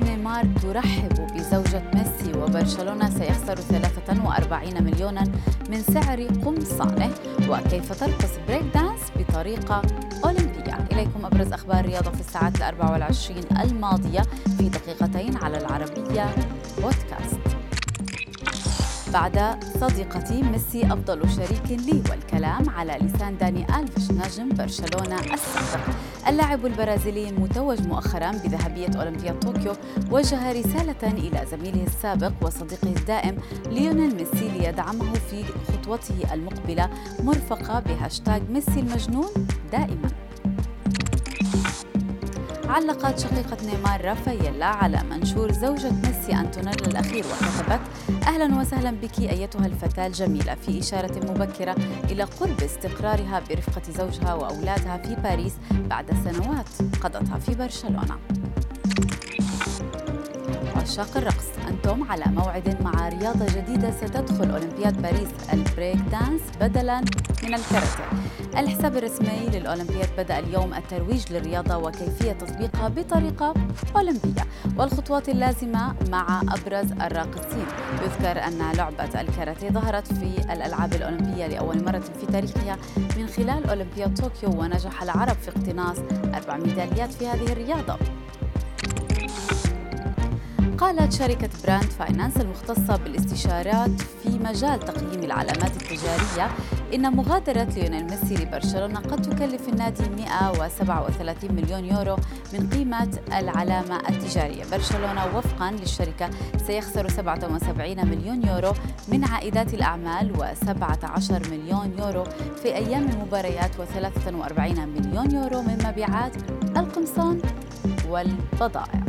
نيمار ترحب بزوجة ميسي وبرشلونة سيخسر 43 مليونا من سعر قمصانه وكيف ترقص break dance بطريقة أولمبية؟ إليكم أبرز أخبار الرياضة في الساعات الأربع والعشرين الماضية في دقيقتين على العربية بودكاست بعد صديقتي ميسي أفضل شريك لي والكلام على لسان داني ألفيش نجم برشلونة السابق. اللاعب البرازيلي المتوج مؤخرا بذهبية أولمبياد طوكيو وجه رسالة إلى زميله السابق وصديقه الدائم ليونيل ميسي ليدعمه في خطوته المقبلة مرفقة بهاشتاج ميسي المجنون دائما. علقت شقيقة نيمار رافاييلا على منشور زوجة ميسي أنتونيلا الأخير وكتبت أهلا وسهلا بك أيتها الفتاة الجميلة. في إشارة مبكرة إلى قرب استقرارها برفقة زوجها وأولادها في باريس بعد سنوات قضتها في برشلونة. عشاق الرقص. أنتم على موعد مع رياضة جديدة. ستدخل أولمبياد باريس. البريك دانس بدلا من الكاراتيه الحساب الرسمي للأولمبياد بدأ اليوم. الترويج للرياضة وكيفية تطبيقها بطريقة أولمبية. والخطوات اللازمة مع أبرز الراقصين. يذكر أن لعبة الكاراتيه ظهرت في الألعاب الأولمبية لأول مرة في تاريخها. من خلال أولمبياد طوكيو ونجح العرب في اقتناص أربع ميداليات في هذه الرياضة. قالت شركة براند فاينانس المختصة بالاستشارات في مجال تقييم العلامات التجارية إن مغادرة ليونيل ميسي لبرشلونة قد تكلف النادي 137 مليون يورو من قيمة العلامة التجارية. برشلونة وفقا للشركة سيخسر 77 مليون يورو من عائدات الأعمال و17 مليون يورو في أيام المباريات و43 مليون يورو من مبيعات القمصان والبضائع.